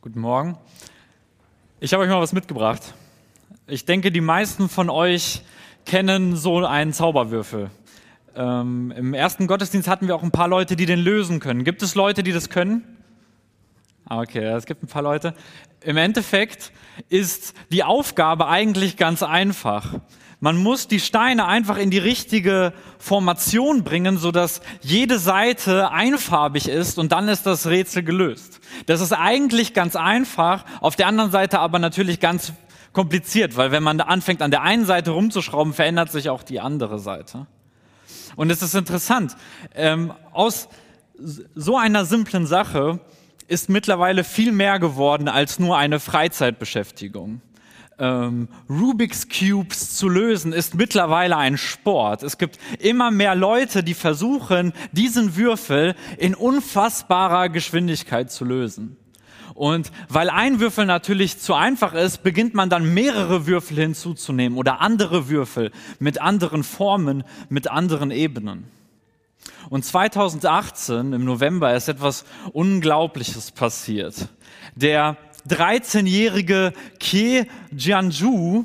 Guten Morgen. Ich habe euch mal was mitgebracht. Ich denke, die meisten von euch kennen so einen Zauberwürfel. Ähm, Im ersten Gottesdienst hatten wir auch ein paar Leute, die den lösen können. Gibt es Leute, die das können? Ah, okay, es gibt ein paar Leute. Im Endeffekt ist die Aufgabe eigentlich ganz einfach. Man muss die Steine einfach in die richtige Formation bringen, sodass jede Seite einfarbig ist und dann ist das Rätsel gelöst. Das ist eigentlich ganz einfach, auf der anderen Seite aber natürlich ganz kompliziert, weil wenn man anfängt an der einen Seite rumzuschrauben, verändert sich auch die andere Seite. Und es ist interessant, ähm, aus so einer simplen Sache ist mittlerweile viel mehr geworden als nur eine Freizeitbeschäftigung ähm, Rubik's Cubes zu lösen, ist mittlerweile ein Sport. Es gibt immer mehr Leute, die versuchen, diesen Würfel in unfassbarer Geschwindigkeit zu lösen. Und weil ein Würfel natürlich zu einfach ist, beginnt man dann mehrere Würfel hinzuzunehmen oder andere Würfel mit anderen Formen, mit anderen Ebenen. Und 2018 im November ist etwas Unglaubliches passiert. Der 13-jährige Ke Jianzhu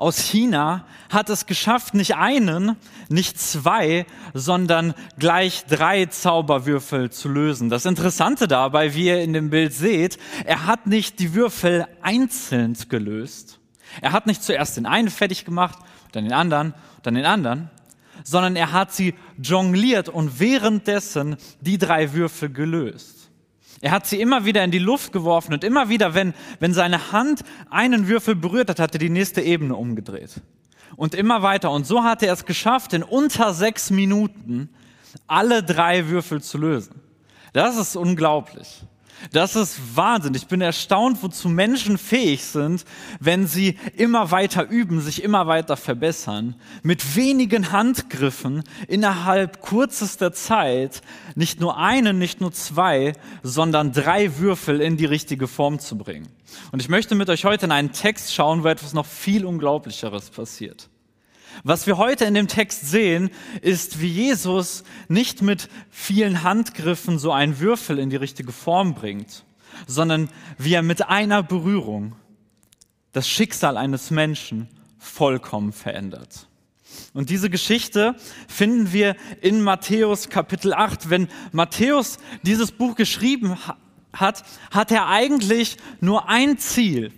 aus China hat es geschafft, nicht einen, nicht zwei, sondern gleich drei Zauberwürfel zu lösen. Das Interessante dabei, wie ihr in dem Bild seht, er hat nicht die Würfel einzeln gelöst. Er hat nicht zuerst den einen fertig gemacht, dann den anderen, dann den anderen, sondern er hat sie jongliert und währenddessen die drei Würfel gelöst. Er hat sie immer wieder in die Luft geworfen und immer wieder, wenn, wenn seine Hand einen Würfel berührt hat, hat er die nächste Ebene umgedreht. Und immer weiter. Und so hat er es geschafft, in unter sechs Minuten alle drei Würfel zu lösen. Das ist unglaublich. Das ist Wahnsinn. Ich bin erstaunt, wozu Menschen fähig sind, wenn sie immer weiter üben, sich immer weiter verbessern, mit wenigen Handgriffen innerhalb kürzester Zeit nicht nur einen, nicht nur zwei, sondern drei Würfel in die richtige Form zu bringen. Und ich möchte mit euch heute in einen Text schauen, wo etwas noch viel Unglaublicheres passiert. Was wir heute in dem Text sehen, ist, wie Jesus nicht mit vielen Handgriffen so einen Würfel in die richtige Form bringt, sondern wie er mit einer Berührung das Schicksal eines Menschen vollkommen verändert. Und diese Geschichte finden wir in Matthäus Kapitel 8. Wenn Matthäus dieses Buch geschrieben hat, hat er eigentlich nur ein Ziel.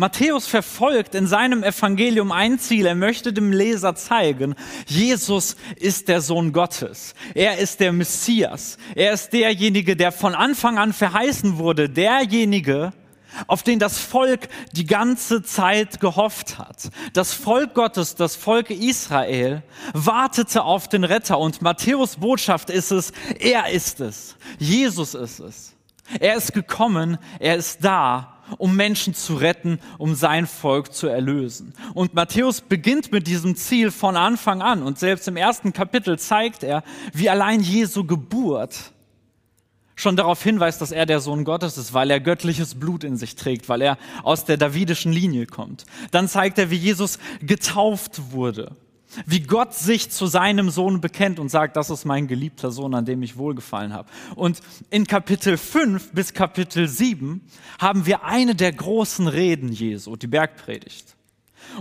Matthäus verfolgt in seinem Evangelium ein Ziel. Er möchte dem Leser zeigen, Jesus ist der Sohn Gottes. Er ist der Messias. Er ist derjenige, der von Anfang an verheißen wurde. Derjenige, auf den das Volk die ganze Zeit gehofft hat. Das Volk Gottes, das Volk Israel, wartete auf den Retter und Matthäus Botschaft ist es, er ist es, Jesus ist es. Er ist gekommen, er ist da um Menschen zu retten, um sein Volk zu erlösen. Und Matthäus beginnt mit diesem Ziel von Anfang an. Und selbst im ersten Kapitel zeigt er, wie allein Jesu Geburt schon darauf hinweist, dass er der Sohn Gottes ist, weil er göttliches Blut in sich trägt, weil er aus der davidischen Linie kommt. Dann zeigt er, wie Jesus getauft wurde wie Gott sich zu seinem Sohn bekennt und sagt, das ist mein geliebter Sohn, an dem ich wohlgefallen habe. Und in Kapitel 5 bis Kapitel 7 haben wir eine der großen Reden Jesu, die Bergpredigt.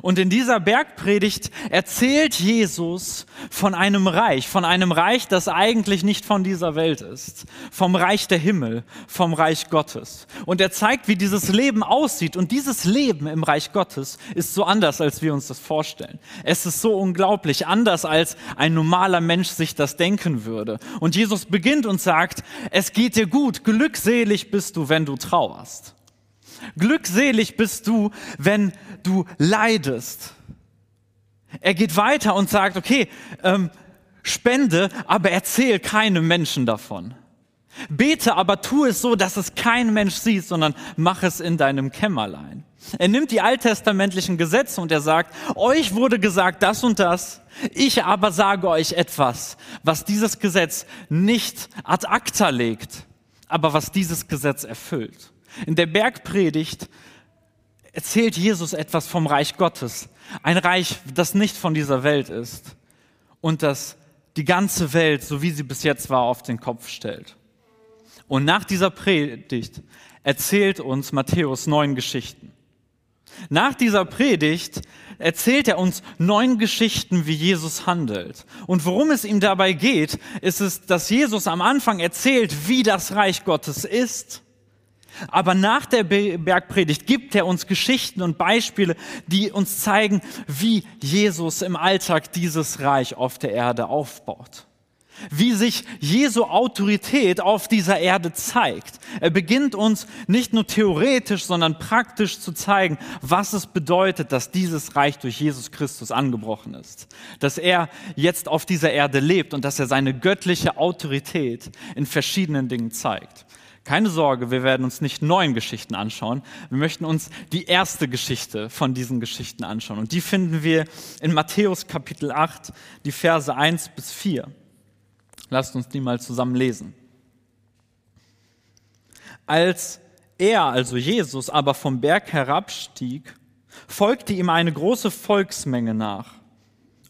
Und in dieser Bergpredigt erzählt Jesus von einem Reich, von einem Reich, das eigentlich nicht von dieser Welt ist, vom Reich der Himmel, vom Reich Gottes. Und er zeigt, wie dieses Leben aussieht. Und dieses Leben im Reich Gottes ist so anders, als wir uns das vorstellen. Es ist so unglaublich anders, als ein normaler Mensch sich das denken würde. Und Jesus beginnt und sagt, es geht dir gut, glückselig bist du, wenn du trauerst. Glückselig bist du, wenn du leidest. Er geht weiter und sagt, okay, ähm, spende, aber erzähl keinem Menschen davon. Bete, aber tu es so, dass es kein Mensch sieht, sondern mach es in deinem Kämmerlein. Er nimmt die alttestamentlichen Gesetze und er sagt, euch wurde gesagt das und das, ich aber sage euch etwas, was dieses Gesetz nicht ad acta legt, aber was dieses Gesetz erfüllt. In der Bergpredigt erzählt Jesus etwas vom Reich Gottes. Ein Reich, das nicht von dieser Welt ist und das die ganze Welt, so wie sie bis jetzt war, auf den Kopf stellt. Und nach dieser Predigt erzählt uns Matthäus neun Geschichten. Nach dieser Predigt erzählt er uns neun Geschichten, wie Jesus handelt. Und worum es ihm dabei geht, ist es, dass Jesus am Anfang erzählt, wie das Reich Gottes ist. Aber nach der Bergpredigt gibt er uns Geschichten und Beispiele, die uns zeigen, wie Jesus im Alltag dieses Reich auf der Erde aufbaut wie sich Jesu Autorität auf dieser Erde zeigt. Er beginnt uns nicht nur theoretisch, sondern praktisch zu zeigen, was es bedeutet, dass dieses Reich durch Jesus Christus angebrochen ist. Dass er jetzt auf dieser Erde lebt und dass er seine göttliche Autorität in verschiedenen Dingen zeigt. Keine Sorge, wir werden uns nicht neuen Geschichten anschauen. Wir möchten uns die erste Geschichte von diesen Geschichten anschauen. Und die finden wir in Matthäus Kapitel 8, die Verse 1 bis 4. Lasst uns die mal zusammen lesen. Als er, also Jesus, aber vom Berg herabstieg, folgte ihm eine große Volksmenge nach.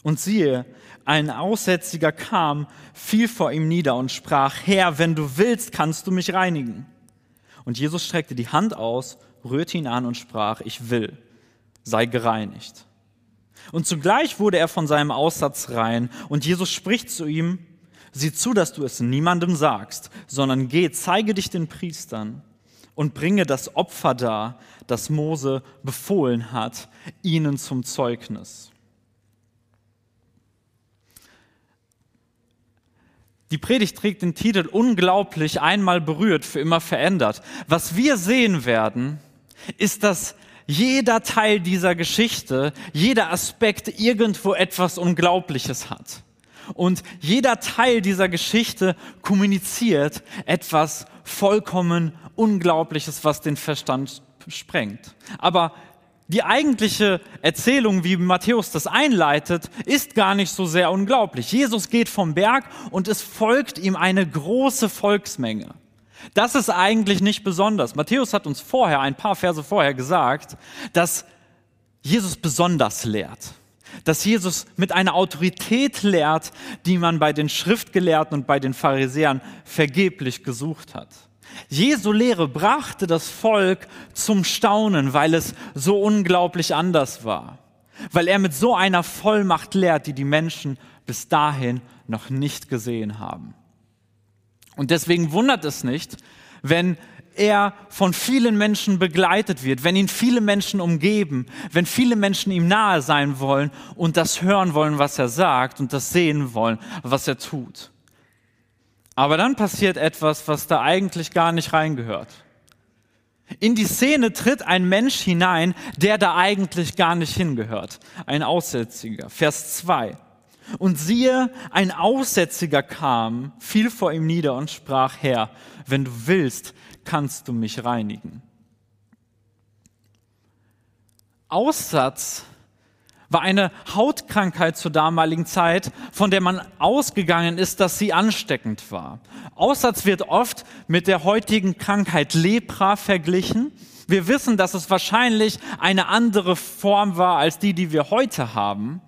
Und siehe, ein Aussätziger kam, fiel vor ihm nieder und sprach, Herr, wenn du willst, kannst du mich reinigen. Und Jesus streckte die Hand aus, rührte ihn an und sprach, ich will, sei gereinigt. Und zugleich wurde er von seinem Aussatz rein. Und Jesus spricht zu ihm, Sieh zu, dass du es niemandem sagst, sondern geh, zeige dich den Priestern und bringe das Opfer dar, das Mose befohlen hat, ihnen zum Zeugnis. Die Predigt trägt den Titel Unglaublich, einmal berührt, für immer verändert. Was wir sehen werden, ist, dass jeder Teil dieser Geschichte, jeder Aspekt irgendwo etwas Unglaubliches hat. Und jeder Teil dieser Geschichte kommuniziert etwas vollkommen Unglaubliches, was den Verstand sprengt. Aber die eigentliche Erzählung, wie Matthäus das einleitet, ist gar nicht so sehr unglaublich. Jesus geht vom Berg und es folgt ihm eine große Volksmenge. Das ist eigentlich nicht besonders. Matthäus hat uns vorher, ein paar Verse vorher gesagt, dass Jesus besonders lehrt dass Jesus mit einer Autorität lehrt, die man bei den Schriftgelehrten und bei den Pharisäern vergeblich gesucht hat. Jesu Lehre brachte das Volk zum Staunen, weil es so unglaublich anders war. Weil er mit so einer Vollmacht lehrt, die die Menschen bis dahin noch nicht gesehen haben. Und deswegen wundert es nicht, wenn er von vielen Menschen begleitet wird, wenn ihn viele Menschen umgeben, wenn viele Menschen ihm nahe sein wollen und das hören wollen, was er sagt und das sehen wollen, was er tut. Aber dann passiert etwas, was da eigentlich gar nicht reingehört. In die Szene tritt ein Mensch hinein, der da eigentlich gar nicht hingehört. Ein Aussätziger. Vers 2. Und siehe, ein Aussätziger kam, fiel vor ihm nieder und sprach, Herr, wenn du willst, kannst du mich reinigen. Aussatz war eine Hautkrankheit zur damaligen Zeit, von der man ausgegangen ist, dass sie ansteckend war. Aussatz wird oft mit der heutigen Krankheit Lepra verglichen. Wir wissen, dass es wahrscheinlich eine andere Form war als die, die wir heute haben.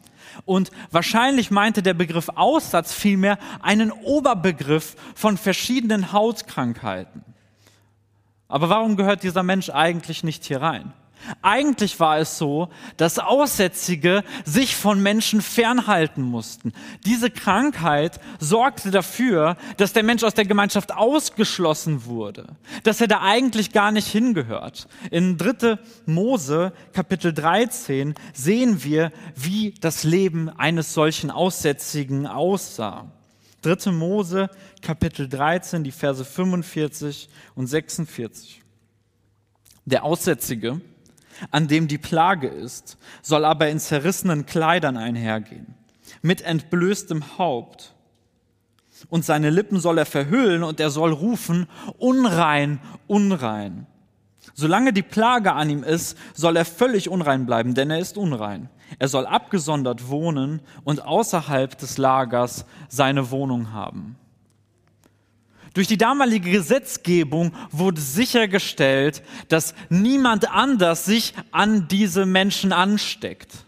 Und wahrscheinlich meinte der Begriff Aussatz vielmehr einen Oberbegriff von verschiedenen Hautkrankheiten. Aber warum gehört dieser Mensch eigentlich nicht hier rein? Eigentlich war es so, dass Aussätzige sich von Menschen fernhalten mussten. Diese Krankheit sorgte dafür, dass der Mensch aus der Gemeinschaft ausgeschlossen wurde, dass er da eigentlich gar nicht hingehört. In 3. Mose Kapitel 13 sehen wir, wie das Leben eines solchen Aussätzigen aussah. 3. Mose, Kapitel 13, die Verse 45 und 46. Der Aussätzige, an dem die Plage ist, soll aber in zerrissenen Kleidern einhergehen, mit entblößtem Haupt. Und seine Lippen soll er verhüllen und er soll rufen, unrein, unrein. Solange die Plage an ihm ist, soll er völlig unrein bleiben, denn er ist unrein. Er soll abgesondert wohnen und außerhalb des Lagers seine Wohnung haben. Durch die damalige Gesetzgebung wurde sichergestellt, dass niemand anders sich an diese Menschen ansteckt.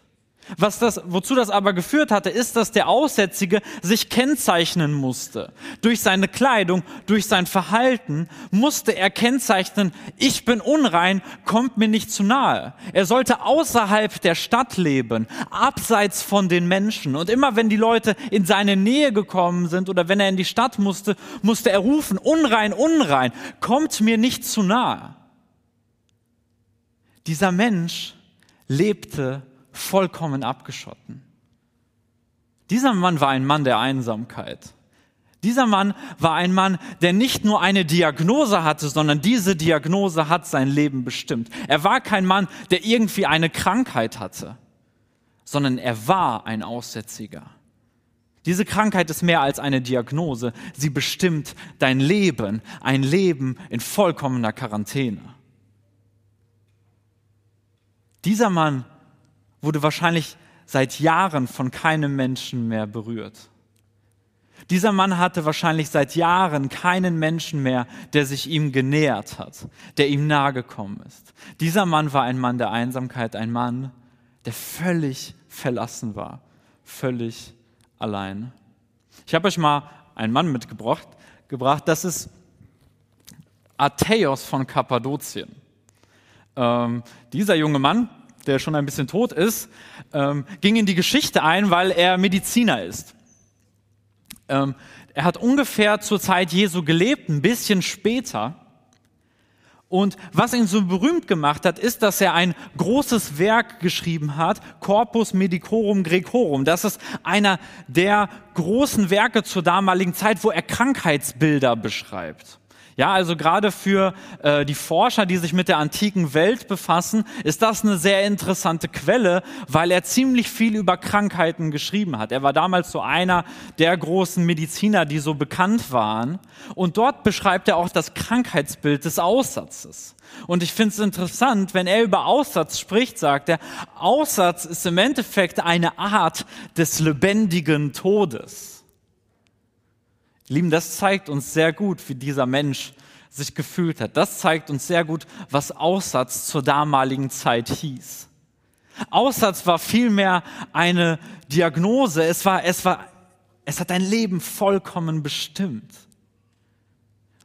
Was das, wozu das aber geführt hatte, ist, dass der Aussätzige sich kennzeichnen musste. Durch seine Kleidung, durch sein Verhalten musste er kennzeichnen, ich bin unrein, kommt mir nicht zu nahe. Er sollte außerhalb der Stadt leben, abseits von den Menschen. Und immer wenn die Leute in seine Nähe gekommen sind oder wenn er in die Stadt musste, musste er rufen, unrein, unrein, kommt mir nicht zu nahe. Dieser Mensch lebte vollkommen abgeschotten. Dieser Mann war ein Mann der Einsamkeit. Dieser Mann war ein Mann, der nicht nur eine Diagnose hatte, sondern diese Diagnose hat sein Leben bestimmt. Er war kein Mann, der irgendwie eine Krankheit hatte, sondern er war ein Aussätziger. Diese Krankheit ist mehr als eine Diagnose. Sie bestimmt dein Leben, ein Leben in vollkommener Quarantäne. Dieser Mann wurde wahrscheinlich seit Jahren von keinem Menschen mehr berührt. Dieser Mann hatte wahrscheinlich seit Jahren keinen Menschen mehr, der sich ihm genähert hat, der ihm nahegekommen ist. Dieser Mann war ein Mann der Einsamkeit, ein Mann, der völlig verlassen war, völlig allein. Ich habe euch mal einen Mann mitgebracht, gebracht, das ist Atheos von Kappadokien. Ähm, dieser junge Mann der schon ein bisschen tot ist, ähm, ging in die Geschichte ein, weil er Mediziner ist. Ähm, er hat ungefähr zur Zeit Jesu gelebt, ein bisschen später. Und was ihn so berühmt gemacht hat, ist, dass er ein großes Werk geschrieben hat, Corpus Medicorum Grecorum. Das ist einer der großen Werke zur damaligen Zeit, wo er Krankheitsbilder beschreibt. Ja, also gerade für äh, die Forscher, die sich mit der antiken Welt befassen, ist das eine sehr interessante Quelle, weil er ziemlich viel über Krankheiten geschrieben hat. Er war damals so einer der großen Mediziner, die so bekannt waren. Und dort beschreibt er auch das Krankheitsbild des Aussatzes. Und ich finde es interessant, wenn er über Aussatz spricht, sagt er, Aussatz ist im Endeffekt eine Art des lebendigen Todes. Lieben, das zeigt uns sehr gut, wie dieser Mensch sich gefühlt hat. Das zeigt uns sehr gut, was Aussatz zur damaligen Zeit hieß. Aussatz war vielmehr eine Diagnose. Es war, es war, es hat dein Leben vollkommen bestimmt.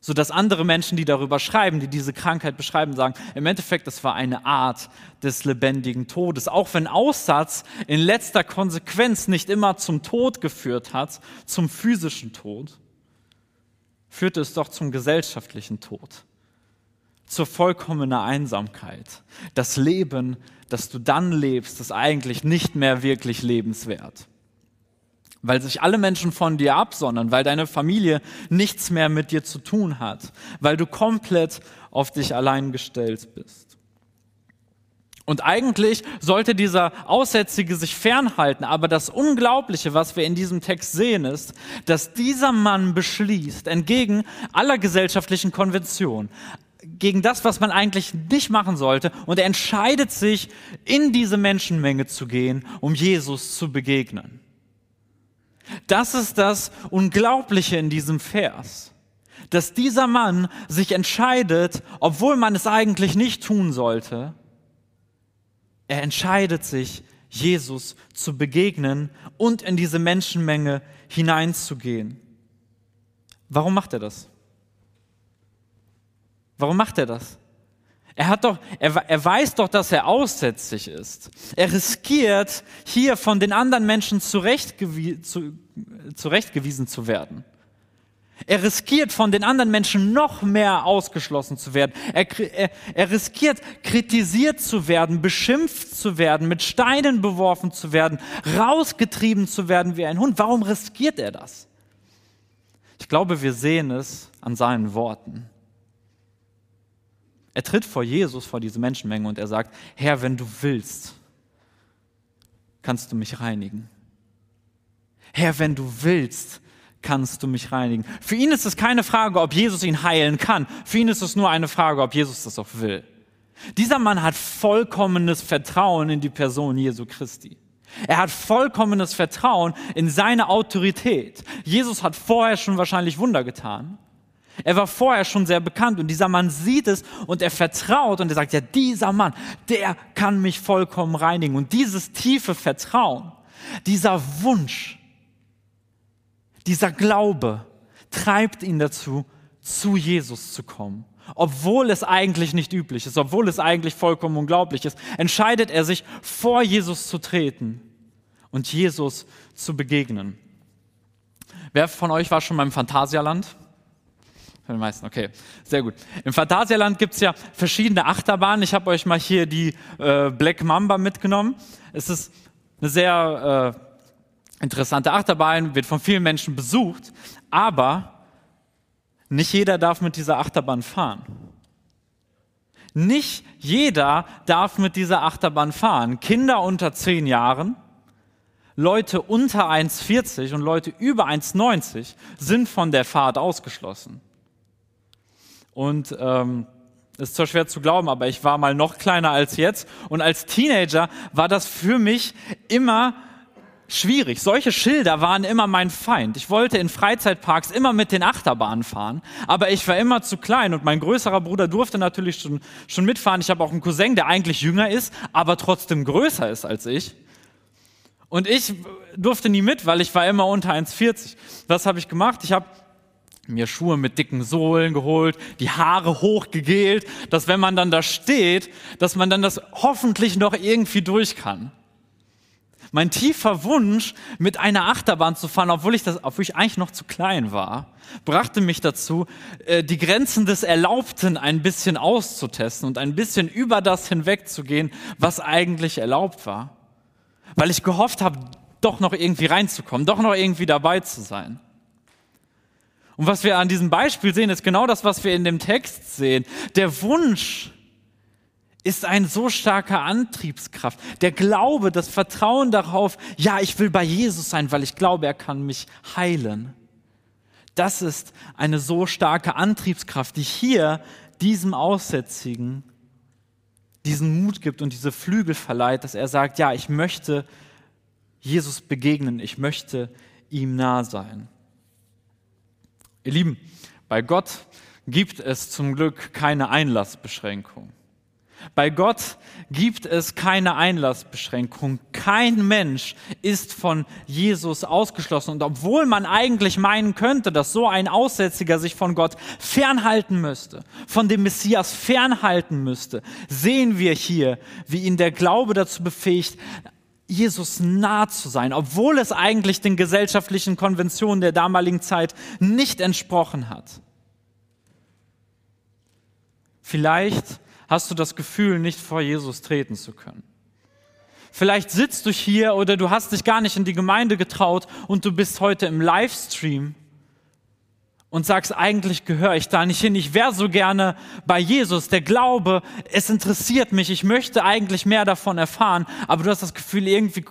So dass andere Menschen, die darüber schreiben, die diese Krankheit beschreiben, sagen, im Endeffekt, das war eine Art des lebendigen Todes. Auch wenn Aussatz in letzter Konsequenz nicht immer zum Tod geführt hat, zum physischen Tod, führte es doch zum gesellschaftlichen Tod, zur vollkommenen Einsamkeit. Das Leben, das du dann lebst, ist eigentlich nicht mehr wirklich lebenswert. Weil sich alle Menschen von dir absondern, weil deine Familie nichts mehr mit dir zu tun hat, weil du komplett auf dich allein gestellt bist. Und eigentlich sollte dieser Aussätzige sich fernhalten. Aber das Unglaubliche, was wir in diesem Text sehen, ist, dass dieser Mann beschließt, entgegen aller gesellschaftlichen Konventionen, gegen das, was man eigentlich nicht machen sollte, und er entscheidet sich, in diese Menschenmenge zu gehen, um Jesus zu begegnen. Das ist das Unglaubliche in diesem Vers dass dieser Mann sich entscheidet, obwohl man es eigentlich nicht tun sollte, er entscheidet sich, Jesus zu begegnen und in diese Menschenmenge hineinzugehen. Warum macht er das? Warum macht er das? Er hat doch, er, er weiß doch, dass er aussätzlich ist. Er riskiert, hier von den anderen Menschen zurechtgewie, zu, zurechtgewiesen zu werden. Er riskiert von den anderen Menschen noch mehr ausgeschlossen zu werden. Er, er, er, riskiert kritisiert zu werden, beschimpft zu werden, mit Steinen beworfen zu werden, rausgetrieben zu werden wie ein Hund. Warum riskiert er das? Ich glaube, wir sehen es an seinen Worten. Er tritt vor Jesus, vor diese Menschenmenge und er sagt, Herr, wenn du willst, kannst du mich reinigen. Herr, wenn du willst, kannst du mich reinigen. Für ihn ist es keine Frage, ob Jesus ihn heilen kann. Für ihn ist es nur eine Frage, ob Jesus das auch will. Dieser Mann hat vollkommenes Vertrauen in die Person Jesu Christi. Er hat vollkommenes Vertrauen in seine Autorität. Jesus hat vorher schon wahrscheinlich Wunder getan. Er war vorher schon sehr bekannt und dieser Mann sieht es und er vertraut und er sagt, ja, dieser Mann, der kann mich vollkommen reinigen. Und dieses tiefe Vertrauen, dieser Wunsch, dieser Glaube treibt ihn dazu, zu Jesus zu kommen. Obwohl es eigentlich nicht üblich ist, obwohl es eigentlich vollkommen unglaublich ist, entscheidet er sich, vor Jesus zu treten und Jesus zu begegnen. Wer von euch war schon mal im Phantasialand? Für die meisten, okay, sehr gut. Im Phantasialand gibt es ja verschiedene Achterbahnen. Ich habe euch mal hier die äh, Black Mamba mitgenommen. Es ist eine sehr äh, interessante Achterbahn, wird von vielen Menschen besucht, aber nicht jeder darf mit dieser Achterbahn fahren. Nicht jeder darf mit dieser Achterbahn fahren. Kinder unter zehn Jahren, Leute unter 1,40 und Leute über 1,90 sind von der Fahrt ausgeschlossen. Und ähm, ist zwar schwer zu glauben, aber ich war mal noch kleiner als jetzt. Und als Teenager war das für mich immer schwierig. Solche Schilder waren immer mein Feind. Ich wollte in Freizeitparks immer mit den Achterbahnen fahren, aber ich war immer zu klein und mein größerer Bruder durfte natürlich schon, schon mitfahren. Ich habe auch einen Cousin, der eigentlich jünger ist, aber trotzdem größer ist als ich. Und ich durfte nie mit, weil ich war immer unter 1,40. Was habe ich gemacht? Ich habe mir Schuhe mit dicken Sohlen geholt, die Haare hochgegelt, dass wenn man dann da steht, dass man dann das hoffentlich noch irgendwie durch kann. Mein tiefer Wunsch, mit einer Achterbahn zu fahren, obwohl ich, das, obwohl ich eigentlich noch zu klein war, brachte mich dazu, äh, die Grenzen des Erlaubten ein bisschen auszutesten und ein bisschen über das hinwegzugehen, was eigentlich erlaubt war. Weil ich gehofft habe, doch noch irgendwie reinzukommen, doch noch irgendwie dabei zu sein. Und was wir an diesem Beispiel sehen, ist genau das, was wir in dem Text sehen. Der Wunsch, ist ein so starker Antriebskraft. Der Glaube, das Vertrauen darauf, ja, ich will bei Jesus sein, weil ich glaube, er kann mich heilen. Das ist eine so starke Antriebskraft, die hier diesem Aussätzigen diesen Mut gibt und diese Flügel verleiht, dass er sagt, ja, ich möchte Jesus begegnen, ich möchte ihm nah sein. Ihr Lieben, bei Gott gibt es zum Glück keine Einlassbeschränkung. Bei Gott gibt es keine Einlassbeschränkung. Kein Mensch ist von Jesus ausgeschlossen. Und obwohl man eigentlich meinen könnte, dass so ein Aussätziger sich von Gott fernhalten müsste, von dem Messias fernhalten müsste, sehen wir hier, wie ihn der Glaube dazu befähigt, Jesus nah zu sein, obwohl es eigentlich den gesellschaftlichen Konventionen der damaligen Zeit nicht entsprochen hat. Vielleicht hast du das Gefühl, nicht vor Jesus treten zu können. Vielleicht sitzt du hier oder du hast dich gar nicht in die Gemeinde getraut und du bist heute im Livestream und sagst, eigentlich gehöre ich da nicht hin. Ich wäre so gerne bei Jesus. Der Glaube, es interessiert mich. Ich möchte eigentlich mehr davon erfahren, aber du hast das Gefühl, irgendwie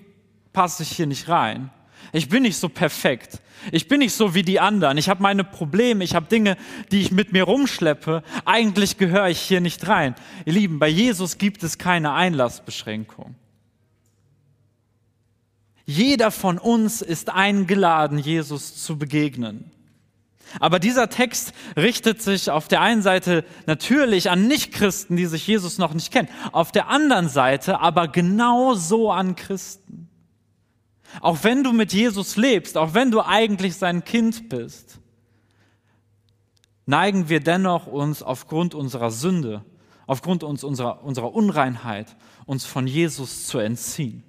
passe ich hier nicht rein. Ich bin nicht so perfekt. Ich bin nicht so wie die anderen. Ich habe meine Probleme, ich habe Dinge, die ich mit mir rumschleppe. Eigentlich gehöre ich hier nicht rein. Ihr Lieben, bei Jesus gibt es keine Einlassbeschränkung. Jeder von uns ist eingeladen, Jesus zu begegnen. Aber dieser Text richtet sich auf der einen Seite natürlich an Nichtchristen, die sich Jesus noch nicht kennen, auf der anderen Seite aber genauso an Christen. Auch wenn du mit Jesus lebst, auch wenn du eigentlich sein Kind bist, neigen wir dennoch uns aufgrund unserer Sünde, aufgrund uns unserer, unserer Unreinheit, uns von Jesus zu entziehen.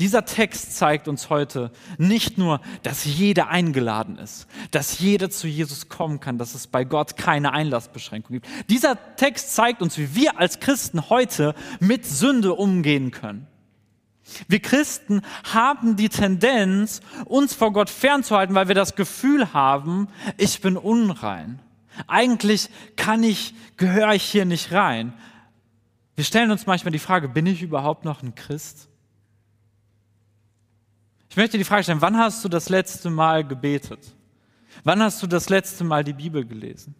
Dieser Text zeigt uns heute nicht nur, dass jeder eingeladen ist, dass jeder zu Jesus kommen kann, dass es bei Gott keine Einlassbeschränkung gibt. Dieser Text zeigt uns, wie wir als Christen heute mit Sünde umgehen können. Wir Christen haben die Tendenz, uns vor Gott fernzuhalten, weil wir das Gefühl haben, ich bin unrein. Eigentlich kann ich, gehöre ich hier nicht rein. Wir stellen uns manchmal die Frage, bin ich überhaupt noch ein Christ? Ich möchte die Frage stellen, wann hast du das letzte Mal gebetet? Wann hast du das letzte Mal die Bibel gelesen?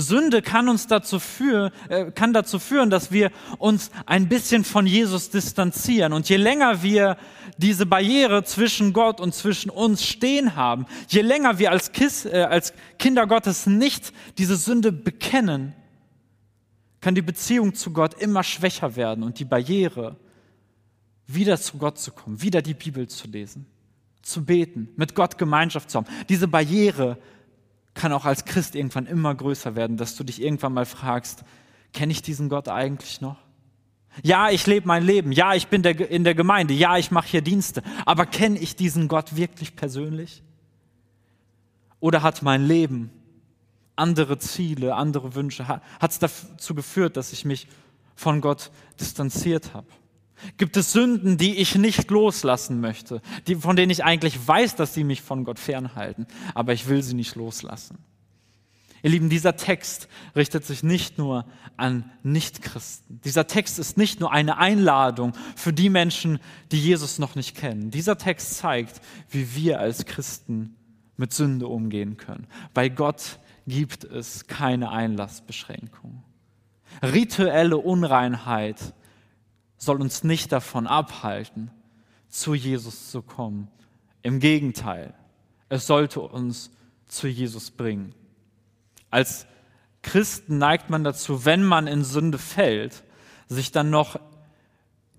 Sünde kann uns dazu führen, äh, kann dazu führen, dass wir uns ein bisschen von Jesus distanzieren. Und je länger wir diese Barriere zwischen Gott und zwischen uns stehen haben, je länger wir als, Kis, äh, als Kinder Gottes nicht diese Sünde bekennen, kann die Beziehung zu Gott immer schwächer werden und die Barriere, wieder zu Gott zu kommen, wieder die Bibel zu lesen, zu beten, mit Gott Gemeinschaft zu haben. Diese Barriere kann auch als Christ irgendwann immer größer werden, dass du dich irgendwann mal fragst, kenne ich diesen Gott eigentlich noch? Ja, ich lebe mein Leben. Ja, ich bin der, in der Gemeinde. Ja, ich mache hier Dienste. Aber kenne ich diesen Gott wirklich persönlich? Oder hat mein Leben andere Ziele, andere Wünsche? Hat es dazu geführt, dass ich mich von Gott distanziert habe? Gibt es Sünden, die ich nicht loslassen möchte, die, von denen ich eigentlich weiß, dass sie mich von Gott fernhalten, aber ich will sie nicht loslassen? Ihr Lieben, dieser Text richtet sich nicht nur an Nichtchristen. Dieser Text ist nicht nur eine Einladung für die Menschen, die Jesus noch nicht kennen. Dieser Text zeigt, wie wir als Christen mit Sünde umgehen können. Bei Gott gibt es keine Einlassbeschränkung. Rituelle Unreinheit soll uns nicht davon abhalten, zu Jesus zu kommen. Im Gegenteil, es sollte uns zu Jesus bringen. Als Christen neigt man dazu, wenn man in Sünde fällt, sich dann noch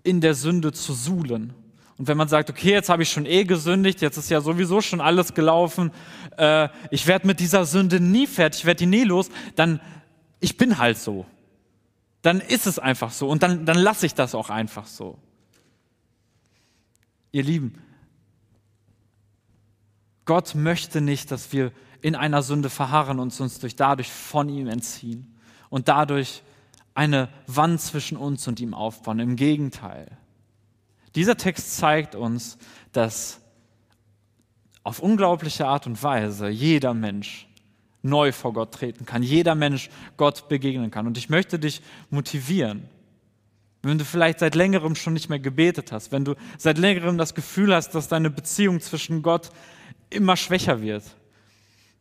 in der Sünde zu suhlen. Und wenn man sagt, okay, jetzt habe ich schon eh gesündigt, jetzt ist ja sowieso schon alles gelaufen, äh, ich werde mit dieser Sünde nie fertig, ich werde die nie los, dann ich bin halt so dann ist es einfach so und dann, dann lasse ich das auch einfach so. Ihr Lieben, Gott möchte nicht, dass wir in einer Sünde verharren und uns durch dadurch von ihm entziehen und dadurch eine Wand zwischen uns und ihm aufbauen. Im Gegenteil. Dieser Text zeigt uns, dass auf unglaubliche Art und Weise jeder Mensch neu vor Gott treten kann, jeder Mensch Gott begegnen kann. Und ich möchte dich motivieren, wenn du vielleicht seit längerem schon nicht mehr gebetet hast, wenn du seit längerem das Gefühl hast, dass deine Beziehung zwischen Gott immer schwächer wird.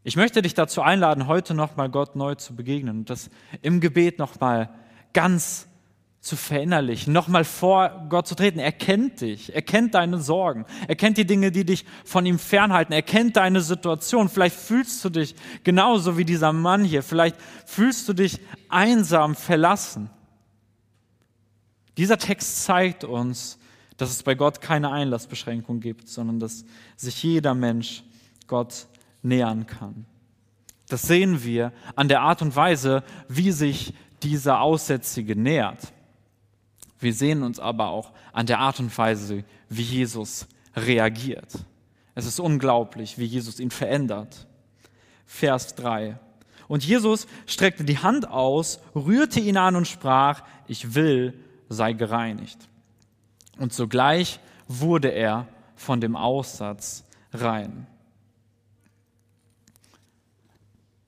Ich möchte dich dazu einladen, heute nochmal Gott neu zu begegnen und das im Gebet nochmal ganz zu verinnerlichen, nochmal vor Gott zu treten. Er kennt dich, er kennt deine Sorgen, er kennt die Dinge, die dich von ihm fernhalten, er kennt deine Situation. Vielleicht fühlst du dich genauso wie dieser Mann hier, vielleicht fühlst du dich einsam, verlassen. Dieser Text zeigt uns, dass es bei Gott keine Einlassbeschränkung gibt, sondern dass sich jeder Mensch Gott nähern kann. Das sehen wir an der Art und Weise, wie sich dieser Aussätzige nähert. Wir sehen uns aber auch an der Art und Weise, wie Jesus reagiert. Es ist unglaublich, wie Jesus ihn verändert. Vers 3. Und Jesus streckte die Hand aus, rührte ihn an und sprach, ich will, sei gereinigt. Und sogleich wurde er von dem Aussatz rein.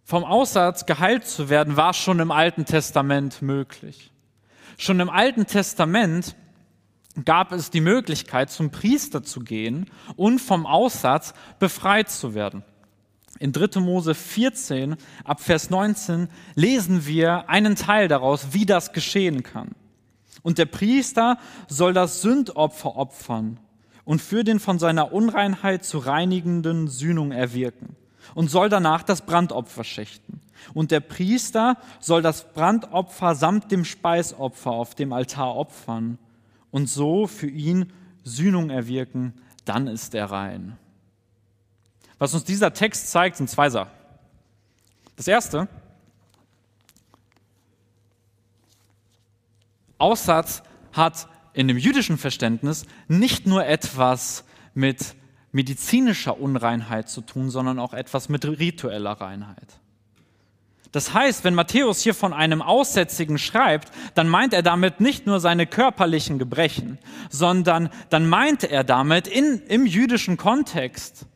Vom Aussatz geheilt zu werden, war schon im Alten Testament möglich. Schon im Alten Testament gab es die Möglichkeit, zum Priester zu gehen und vom Aussatz befreit zu werden. In 3. Mose 14 ab Vers 19 lesen wir einen Teil daraus, wie das geschehen kann. Und der Priester soll das Sündopfer opfern und für den von seiner Unreinheit zu reinigenden Sühnung erwirken und soll danach das Brandopfer schächten. Und der Priester soll das Brandopfer samt dem Speisopfer auf dem Altar opfern und so für ihn Sühnung erwirken, dann ist er rein. Was uns dieser Text zeigt, sind zwei Sachen. Das erste, Aussatz hat in dem jüdischen Verständnis nicht nur etwas mit medizinischer Unreinheit zu tun, sondern auch etwas mit ritueller Reinheit. Das heißt, wenn Matthäus hier von einem Aussätzigen schreibt, dann meint er damit nicht nur seine körperlichen Gebrechen, sondern dann meint er damit in, im jüdischen Kontext,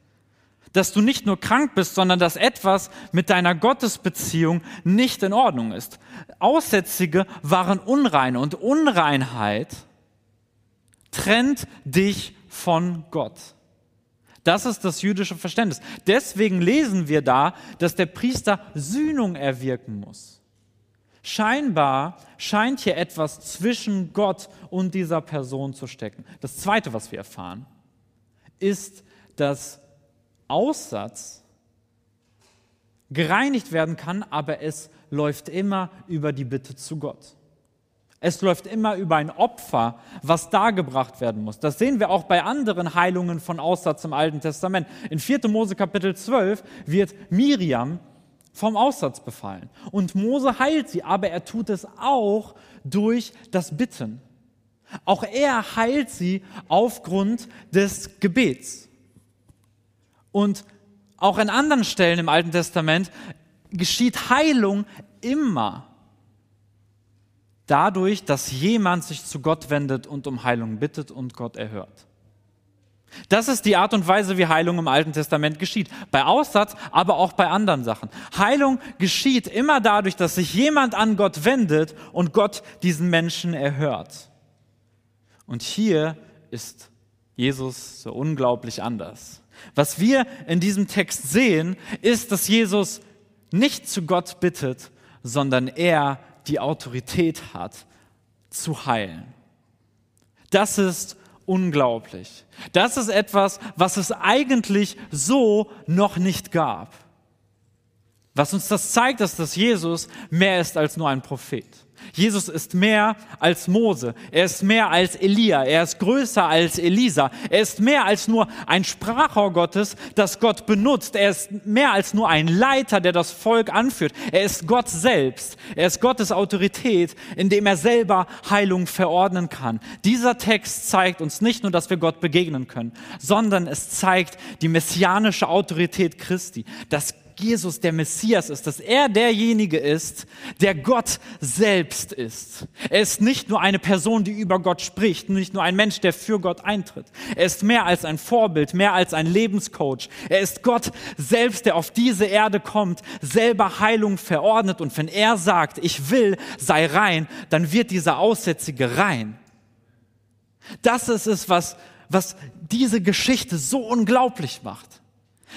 dass du nicht nur krank bist, sondern dass etwas mit deiner Gottesbeziehung nicht in Ordnung ist. Aussätzige waren unrein und Unreinheit trennt dich von Gott. Das ist das jüdische Verständnis. Deswegen lesen wir da, dass der Priester Sühnung erwirken muss. Scheinbar scheint hier etwas zwischen Gott und dieser Person zu stecken. Das Zweite, was wir erfahren, ist, dass Aussatz gereinigt werden kann, aber es läuft immer über die Bitte zu Gott. Es läuft immer über ein Opfer, was dargebracht werden muss. Das sehen wir auch bei anderen Heilungen von Aussatz im Alten Testament. In 4. Mose Kapitel 12 wird Miriam vom Aussatz befallen. Und Mose heilt sie, aber er tut es auch durch das Bitten. Auch er heilt sie aufgrund des Gebets. Und auch an anderen Stellen im Alten Testament geschieht Heilung immer dadurch, dass jemand sich zu Gott wendet und um Heilung bittet und Gott erhört. Das ist die Art und Weise, wie Heilung im Alten Testament geschieht. Bei Aussatz, aber auch bei anderen Sachen. Heilung geschieht immer dadurch, dass sich jemand an Gott wendet und Gott diesen Menschen erhört. Und hier ist Jesus so unglaublich anders. Was wir in diesem Text sehen, ist, dass Jesus nicht zu Gott bittet, sondern er die Autorität hat, zu heilen. Das ist unglaublich. Das ist etwas, was es eigentlich so noch nicht gab. Was uns das zeigt, ist, dass Jesus mehr ist als nur ein Prophet. Jesus ist mehr als Mose, er ist mehr als Elia, er ist größer als Elisa, er ist mehr als nur ein Sprachrohr Gottes, das Gott benutzt, er ist mehr als nur ein Leiter, der das Volk anführt, er ist Gott selbst, er ist Gottes Autorität, indem er selber Heilung verordnen kann. Dieser Text zeigt uns nicht nur, dass wir Gott begegnen können, sondern es zeigt die messianische Autorität Christi, dass Jesus der Messias ist, dass er derjenige ist, der Gott selbst ist. Er ist nicht nur eine Person, die über Gott spricht, nicht nur ein Mensch, der für Gott eintritt. Er ist mehr als ein Vorbild, mehr als ein Lebenscoach. Er ist Gott selbst, der auf diese Erde kommt, selber Heilung verordnet. Und wenn er sagt, ich will, sei rein, dann wird dieser Aussätzige rein. Das ist es, was, was diese Geschichte so unglaublich macht.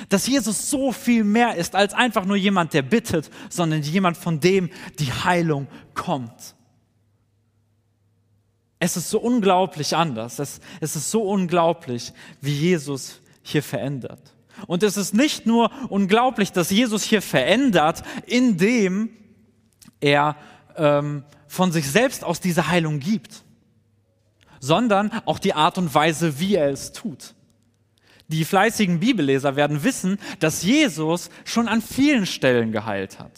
Dass Jesus so viel mehr ist als einfach nur jemand, der bittet, sondern jemand, von dem die Heilung kommt. Es ist so unglaublich anders. Es, es ist so unglaublich, wie Jesus hier verändert. Und es ist nicht nur unglaublich, dass Jesus hier verändert, indem er ähm, von sich selbst aus diese Heilung gibt, sondern auch die Art und Weise, wie er es tut. Die fleißigen Bibelleser werden wissen, dass Jesus schon an vielen Stellen geheilt hat.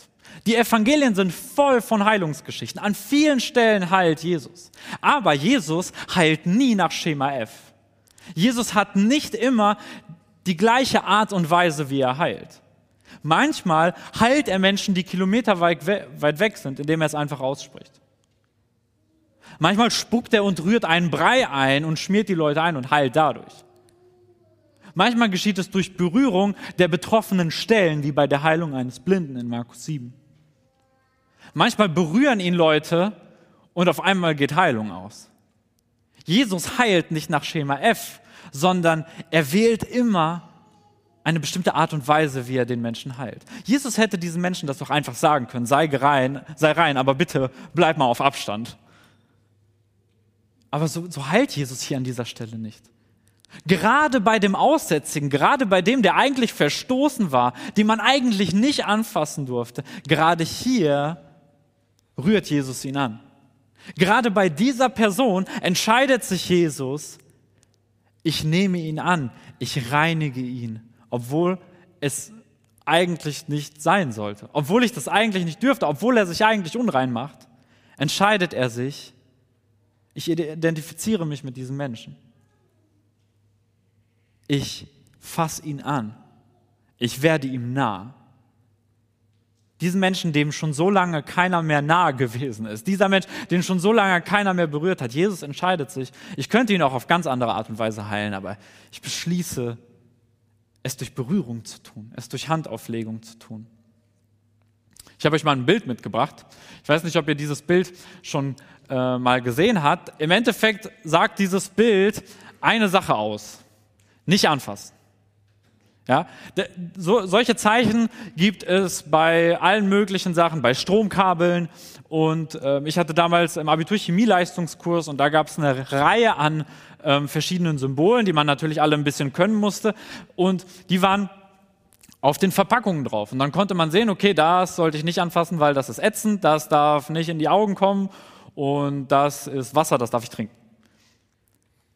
Die Evangelien sind voll von Heilungsgeschichten. An vielen Stellen heilt Jesus. Aber Jesus heilt nie nach Schema F. Jesus hat nicht immer die gleiche Art und Weise, wie er heilt. Manchmal heilt er Menschen, die Kilometer weit weg sind, indem er es einfach ausspricht. Manchmal spuckt er und rührt einen Brei ein und schmiert die Leute ein und heilt dadurch. Manchmal geschieht es durch Berührung der betroffenen Stellen, wie bei der Heilung eines Blinden in Markus 7. Manchmal berühren ihn Leute und auf einmal geht Heilung aus. Jesus heilt nicht nach Schema F, sondern er wählt immer eine bestimmte Art und Weise, wie er den Menschen heilt. Jesus hätte diesen Menschen das doch einfach sagen können, sei rein, sei rein, aber bitte bleib mal auf Abstand. Aber so, so heilt Jesus hier an dieser Stelle nicht. Gerade bei dem Aussätzigen, gerade bei dem, der eigentlich verstoßen war, den man eigentlich nicht anfassen durfte, gerade hier rührt Jesus ihn an. Gerade bei dieser Person entscheidet sich Jesus, ich nehme ihn an, ich reinige ihn, obwohl es eigentlich nicht sein sollte, obwohl ich das eigentlich nicht dürfte, obwohl er sich eigentlich unrein macht, entscheidet er sich, ich identifiziere mich mit diesem Menschen ich fasse ihn an, ich werde ihm nah. Diesen Menschen, dem schon so lange keiner mehr nahe gewesen ist, dieser Mensch, den schon so lange keiner mehr berührt hat, Jesus entscheidet sich, ich könnte ihn auch auf ganz andere Art und Weise heilen, aber ich beschließe, es durch Berührung zu tun, es durch Handauflegung zu tun. Ich habe euch mal ein Bild mitgebracht. Ich weiß nicht, ob ihr dieses Bild schon äh, mal gesehen habt. Im Endeffekt sagt dieses Bild eine Sache aus. Nicht anfassen. Ja, so, solche Zeichen gibt es bei allen möglichen Sachen, bei Stromkabeln. Und äh, ich hatte damals im Abitur Chemieleistungskurs und da gab es eine Reihe an äh, verschiedenen Symbolen, die man natürlich alle ein bisschen können musste. Und die waren auf den Verpackungen drauf. Und dann konnte man sehen, okay, das sollte ich nicht anfassen, weil das ist ätzend, das darf nicht in die Augen kommen und das ist Wasser, das darf ich trinken.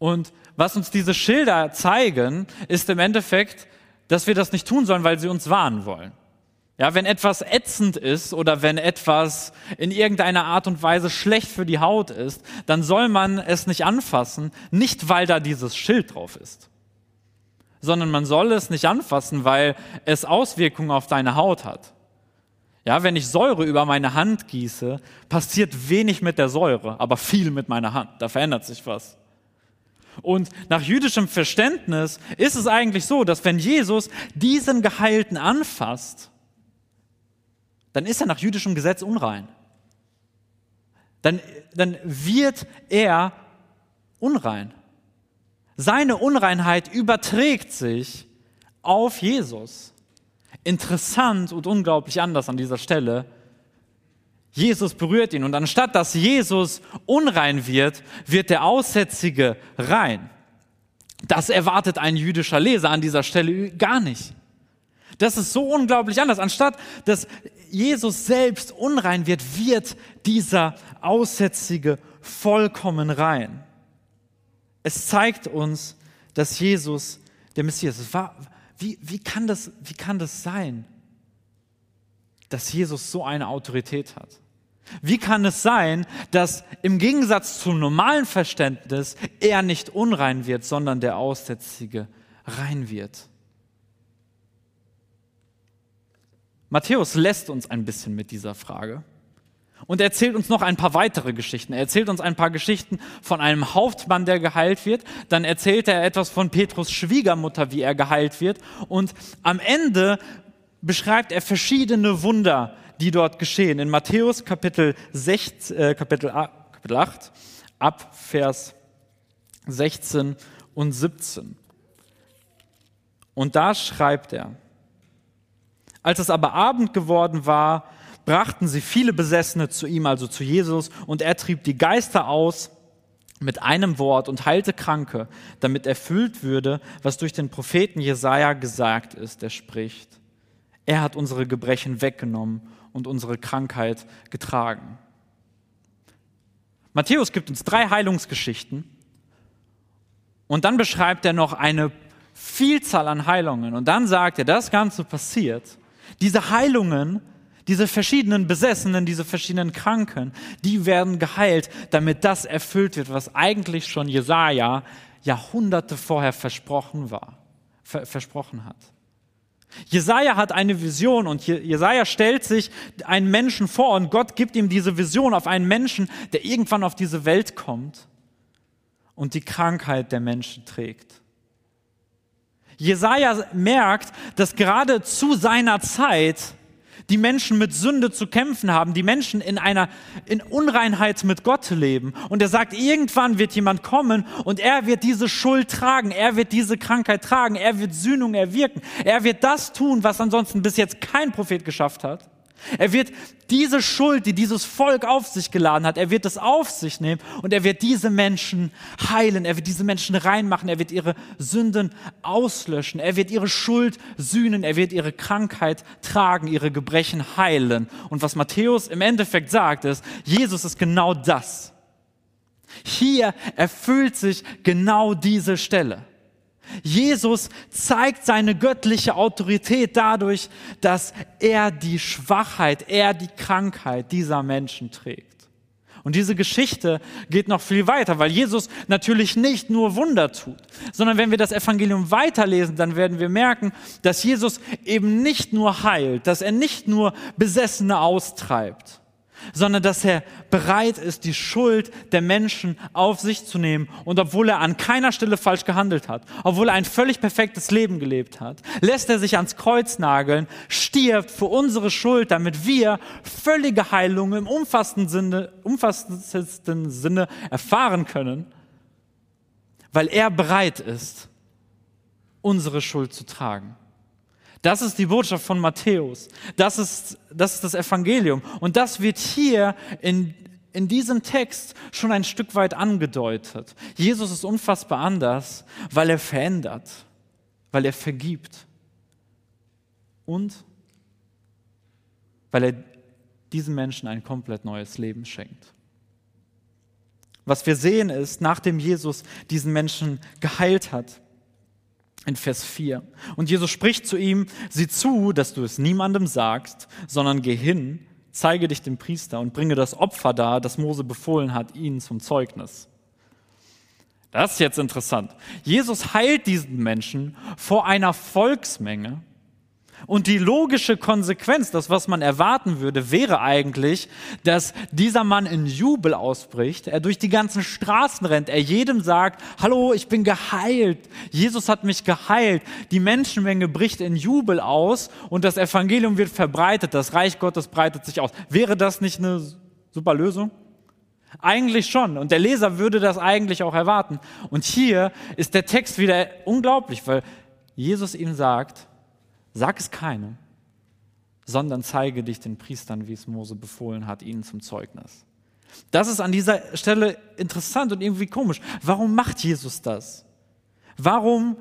Und was uns diese Schilder zeigen, ist im Endeffekt, dass wir das nicht tun sollen, weil sie uns warnen wollen. Ja, wenn etwas ätzend ist oder wenn etwas in irgendeiner Art und Weise schlecht für die Haut ist, dann soll man es nicht anfassen, nicht weil da dieses Schild drauf ist, sondern man soll es nicht anfassen, weil es Auswirkungen auf deine Haut hat. Ja, wenn ich Säure über meine Hand gieße, passiert wenig mit der Säure, aber viel mit meiner Hand. Da verändert sich was. Und nach jüdischem Verständnis ist es eigentlich so, dass wenn Jesus diesen Geheilten anfasst, dann ist er nach jüdischem Gesetz unrein. Dann, dann wird er unrein. Seine Unreinheit überträgt sich auf Jesus. Interessant und unglaublich anders an dieser Stelle Jesus berührt ihn und anstatt dass Jesus unrein wird, wird der Aussätzige rein. Das erwartet ein jüdischer Leser an dieser Stelle gar nicht. Das ist so unglaublich anders. Anstatt dass Jesus selbst unrein wird, wird dieser Aussätzige vollkommen rein. Es zeigt uns, dass Jesus der Messias ist. Wie, wie, kann das, wie kann das sein, dass Jesus so eine Autorität hat? Wie kann es sein, dass im Gegensatz zum normalen Verständnis er nicht unrein wird, sondern der Aussätzige rein wird? Matthäus lässt uns ein bisschen mit dieser Frage und erzählt uns noch ein paar weitere Geschichten. Er erzählt uns ein paar Geschichten von einem Hauptmann, der geheilt wird. Dann erzählt er etwas von Petrus Schwiegermutter, wie er geheilt wird. Und am Ende beschreibt er verschiedene Wunder, die dort geschehen. In Matthäus Kapitel, 6, äh, Kapitel, Kapitel 8 ab Vers 16 und 17. Und da schreibt er, als es aber Abend geworden war, brachten sie viele Besessene zu ihm, also zu Jesus, und er trieb die Geister aus mit einem Wort und heilte Kranke, damit erfüllt würde, was durch den Propheten Jesaja gesagt ist, der spricht. Er hat unsere Gebrechen weggenommen und unsere Krankheit getragen. Matthäus gibt uns drei Heilungsgeschichten und dann beschreibt er noch eine Vielzahl an Heilungen und dann sagt er, das Ganze passiert. Diese Heilungen, diese verschiedenen Besessenen, diese verschiedenen Kranken, die werden geheilt, damit das erfüllt wird, was eigentlich schon Jesaja Jahrhunderte vorher versprochen war, versprochen hat. Jesaja hat eine Vision und Jesaja stellt sich einen Menschen vor und Gott gibt ihm diese Vision auf einen Menschen, der irgendwann auf diese Welt kommt und die Krankheit der Menschen trägt. Jesaja merkt, dass gerade zu seiner Zeit die Menschen mit Sünde zu kämpfen haben, die Menschen in einer in Unreinheit mit Gott leben. Und er sagt, irgendwann wird jemand kommen und er wird diese Schuld tragen, er wird diese Krankheit tragen, er wird Sühnung erwirken, er wird das tun, was ansonsten bis jetzt kein Prophet geschafft hat. Er wird diese Schuld, die dieses Volk auf sich geladen hat, er wird es auf sich nehmen und er wird diese Menschen heilen, er wird diese Menschen reinmachen, er wird ihre Sünden auslöschen, er wird ihre Schuld sühnen, er wird ihre Krankheit tragen, ihre Gebrechen heilen. Und was Matthäus im Endeffekt sagt, ist, Jesus ist genau das. Hier erfüllt sich genau diese Stelle. Jesus zeigt seine göttliche Autorität dadurch, dass er die Schwachheit, er die Krankheit dieser Menschen trägt. Und diese Geschichte geht noch viel weiter, weil Jesus natürlich nicht nur Wunder tut, sondern wenn wir das Evangelium weiterlesen, dann werden wir merken, dass Jesus eben nicht nur heilt, dass er nicht nur Besessene austreibt, sondern dass er bereit ist, die Schuld der Menschen auf sich zu nehmen. Und obwohl er an keiner Stelle falsch gehandelt hat, obwohl er ein völlig perfektes Leben gelebt hat, lässt er sich ans Kreuz nageln, stirbt für unsere Schuld, damit wir völlige Heilung im umfassendsten Sinne, umfassendsten Sinne erfahren können, weil er bereit ist, unsere Schuld zu tragen. Das ist die Botschaft von Matthäus. Das ist, das ist das Evangelium. Und das wird hier in, in diesem Text schon ein Stück weit angedeutet. Jesus ist unfassbar anders, weil er verändert, weil er vergibt und weil er diesen Menschen ein komplett neues Leben schenkt. Was wir sehen ist, nachdem Jesus diesen Menschen geheilt hat, in Vers 4. Und Jesus spricht zu ihm, sieh zu, dass du es niemandem sagst, sondern geh hin, zeige dich dem Priester und bringe das Opfer dar, das Mose befohlen hat, ihnen zum Zeugnis. Das ist jetzt interessant. Jesus heilt diesen Menschen vor einer Volksmenge und die logische Konsequenz, das was man erwarten würde, wäre eigentlich, dass dieser Mann in Jubel ausbricht, er durch die ganzen Straßen rennt, er jedem sagt, hallo, ich bin geheilt, Jesus hat mich geheilt. Die Menschenmenge bricht in Jubel aus und das Evangelium wird verbreitet, das Reich Gottes breitet sich aus. Wäre das nicht eine super Lösung? Eigentlich schon. Und der Leser würde das eigentlich auch erwarten. Und hier ist der Text wieder unglaublich, weil Jesus ihm sagt, Sag es keinem, sondern zeige dich den Priestern, wie es Mose befohlen hat, ihnen zum Zeugnis. Das ist an dieser Stelle interessant und irgendwie komisch. Warum macht Jesus das? Warum,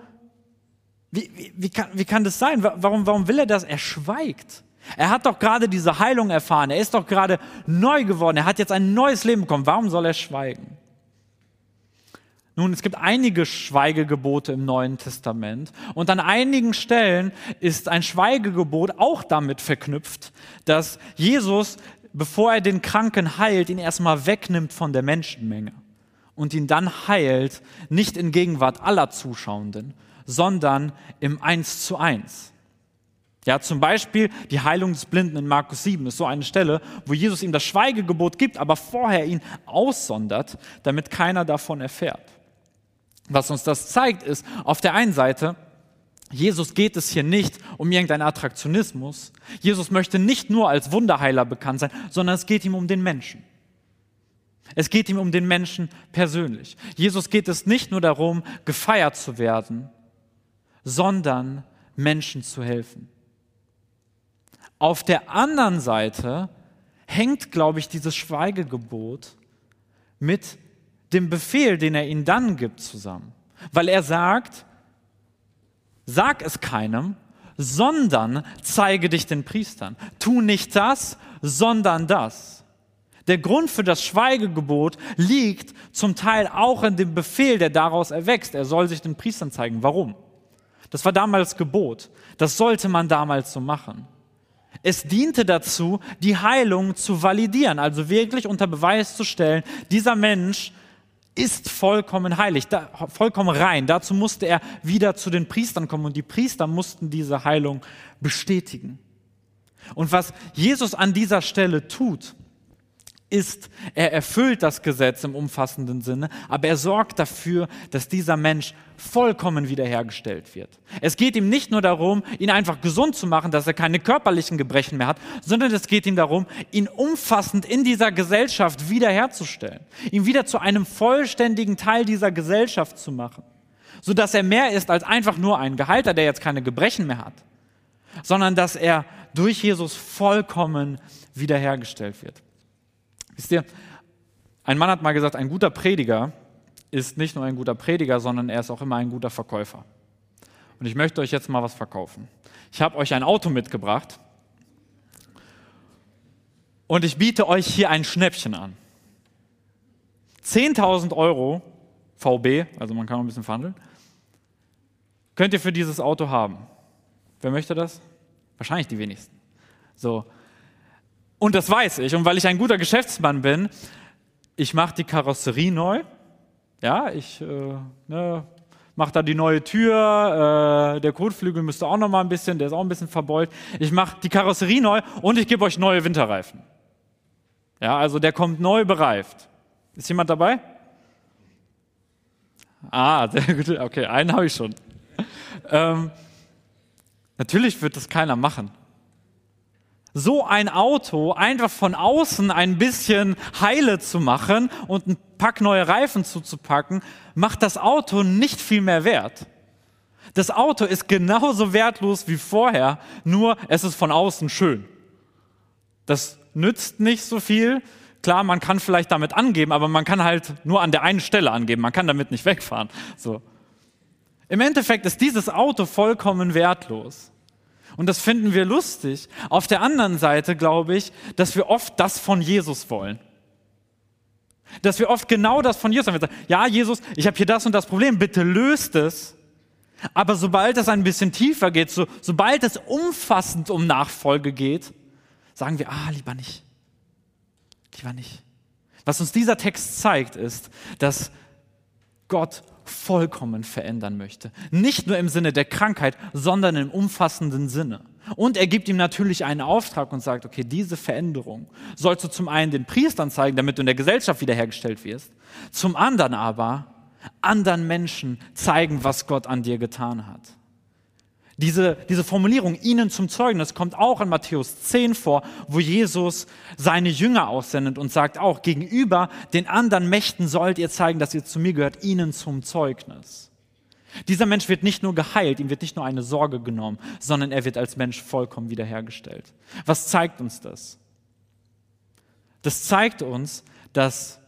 wie, wie, wie, kann, wie kann das sein? Warum, warum will er das? Er schweigt. Er hat doch gerade diese Heilung erfahren. Er ist doch gerade neu geworden. Er hat jetzt ein neues Leben bekommen. Warum soll er schweigen? Nun, es gibt einige Schweigegebote im Neuen Testament und an einigen Stellen ist ein Schweigegebot auch damit verknüpft, dass Jesus, bevor er den Kranken heilt, ihn erstmal wegnimmt von der Menschenmenge und ihn dann heilt, nicht in Gegenwart aller Zuschauenden, sondern im Eins zu eins. Ja, zum Beispiel die Heilung des Blinden in Markus 7 ist so eine Stelle, wo Jesus ihm das Schweigegebot gibt, aber vorher ihn aussondert, damit keiner davon erfährt. Was uns das zeigt, ist auf der einen Seite, Jesus geht es hier nicht um irgendeinen Attraktionismus. Jesus möchte nicht nur als Wunderheiler bekannt sein, sondern es geht ihm um den Menschen. Es geht ihm um den Menschen persönlich. Jesus geht es nicht nur darum, gefeiert zu werden, sondern Menschen zu helfen. Auf der anderen Seite hängt, glaube ich, dieses Schweigegebot mit dem Befehl, den er ihnen dann gibt, zusammen. Weil er sagt, sag es keinem, sondern zeige dich den Priestern. Tu nicht das, sondern das. Der Grund für das Schweigegebot liegt zum Teil auch in dem Befehl, der daraus erwächst. Er soll sich den Priestern zeigen. Warum? Das war damals Gebot. Das sollte man damals so machen. Es diente dazu, die Heilung zu validieren, also wirklich unter Beweis zu stellen, dieser Mensch ist vollkommen heilig, da, vollkommen rein. Dazu musste er wieder zu den Priestern kommen und die Priester mussten diese Heilung bestätigen. Und was Jesus an dieser Stelle tut, ist, er erfüllt das Gesetz im umfassenden Sinne, aber er sorgt dafür, dass dieser Mensch vollkommen wiederhergestellt wird. Es geht ihm nicht nur darum, ihn einfach gesund zu machen, dass er keine körperlichen Gebrechen mehr hat, sondern es geht ihm darum, ihn umfassend in dieser Gesellschaft wiederherzustellen, ihn wieder zu einem vollständigen Teil dieser Gesellschaft zu machen, sodass er mehr ist als einfach nur ein Gehalter, der jetzt keine Gebrechen mehr hat, sondern dass er durch Jesus vollkommen wiederhergestellt wird. Wisst ihr, ein Mann hat mal gesagt, ein guter Prediger ist nicht nur ein guter Prediger, sondern er ist auch immer ein guter Verkäufer. Und ich möchte euch jetzt mal was verkaufen. Ich habe euch ein Auto mitgebracht und ich biete euch hier ein Schnäppchen an. 10.000 Euro VB, also man kann auch ein bisschen verhandeln, könnt ihr für dieses Auto haben. Wer möchte das? Wahrscheinlich die wenigsten. So, und das weiß ich. Und weil ich ein guter Geschäftsmann bin, ich mache die Karosserie neu. Ja, ich äh, ne, mache da die neue Tür. Äh, der Kotflügel müsste auch noch mal ein bisschen, der ist auch ein bisschen verbeult. Ich mache die Karosserie neu und ich gebe euch neue Winterreifen. Ja, also der kommt neu bereift. Ist jemand dabei? Ah, sehr gut. Okay, einen habe ich schon. Ähm, natürlich wird das keiner machen so ein Auto einfach von außen ein bisschen heile zu machen und ein Pack neue Reifen zuzupacken, macht das Auto nicht viel mehr wert. Das Auto ist genauso wertlos wie vorher, nur es ist von außen schön. Das nützt nicht so viel. Klar, man kann vielleicht damit angeben, aber man kann halt nur an der einen Stelle angeben. Man kann damit nicht wegfahren. So. Im Endeffekt ist dieses Auto vollkommen wertlos. Und das finden wir lustig. Auf der anderen Seite glaube ich, dass wir oft das von Jesus wollen. Dass wir oft genau das von Jesus haben. Sagen, ja, Jesus, ich habe hier das und das Problem, bitte löst es. Aber sobald es ein bisschen tiefer geht, so, sobald es umfassend um Nachfolge geht, sagen wir, ah, lieber nicht. Lieber nicht. Was uns dieser Text zeigt, ist, dass Gott vollkommen verändern möchte. Nicht nur im Sinne der Krankheit, sondern im umfassenden Sinne. Und er gibt ihm natürlich einen Auftrag und sagt, okay, diese Veränderung sollst du zum einen den Priestern zeigen, damit du in der Gesellschaft wiederhergestellt wirst, zum anderen aber anderen Menschen zeigen, was Gott an dir getan hat. Diese, diese Formulierung, ihnen zum Zeugnis, kommt auch in Matthäus 10 vor, wo Jesus seine Jünger aussendet und sagt auch, gegenüber den anderen Mächten sollt ihr zeigen, dass ihr zu mir gehört, ihnen zum Zeugnis. Dieser Mensch wird nicht nur geheilt, ihm wird nicht nur eine Sorge genommen, sondern er wird als Mensch vollkommen wiederhergestellt. Was zeigt uns das? Das zeigt uns, dass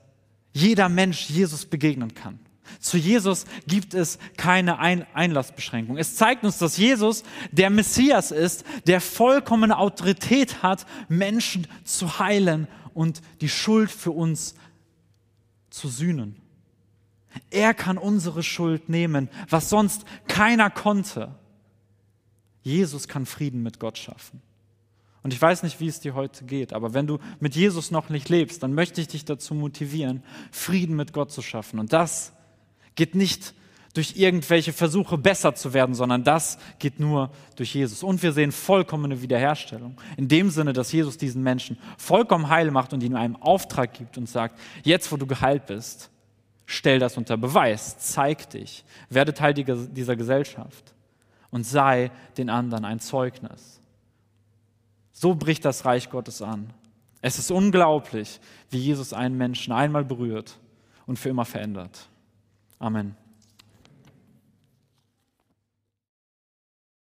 jeder Mensch Jesus begegnen kann. Zu Jesus gibt es keine Einlassbeschränkung. Es zeigt uns, dass Jesus der Messias ist, der vollkommene Autorität hat, Menschen zu heilen und die Schuld für uns zu sühnen. Er kann unsere Schuld nehmen, was sonst keiner konnte. Jesus kann Frieden mit Gott schaffen. Und ich weiß nicht, wie es dir heute geht, aber wenn du mit Jesus noch nicht lebst, dann möchte ich dich dazu motivieren, Frieden mit Gott zu schaffen. Und das geht nicht durch irgendwelche Versuche besser zu werden, sondern das geht nur durch Jesus. Und wir sehen vollkommene Wiederherstellung. In dem Sinne, dass Jesus diesen Menschen vollkommen heil macht und ihnen einen Auftrag gibt und sagt, jetzt wo du geheilt bist, stell das unter Beweis, zeig dich, werde Teil dieser Gesellschaft und sei den anderen ein Zeugnis. So bricht das Reich Gottes an. Es ist unglaublich, wie Jesus einen Menschen einmal berührt und für immer verändert. Amen.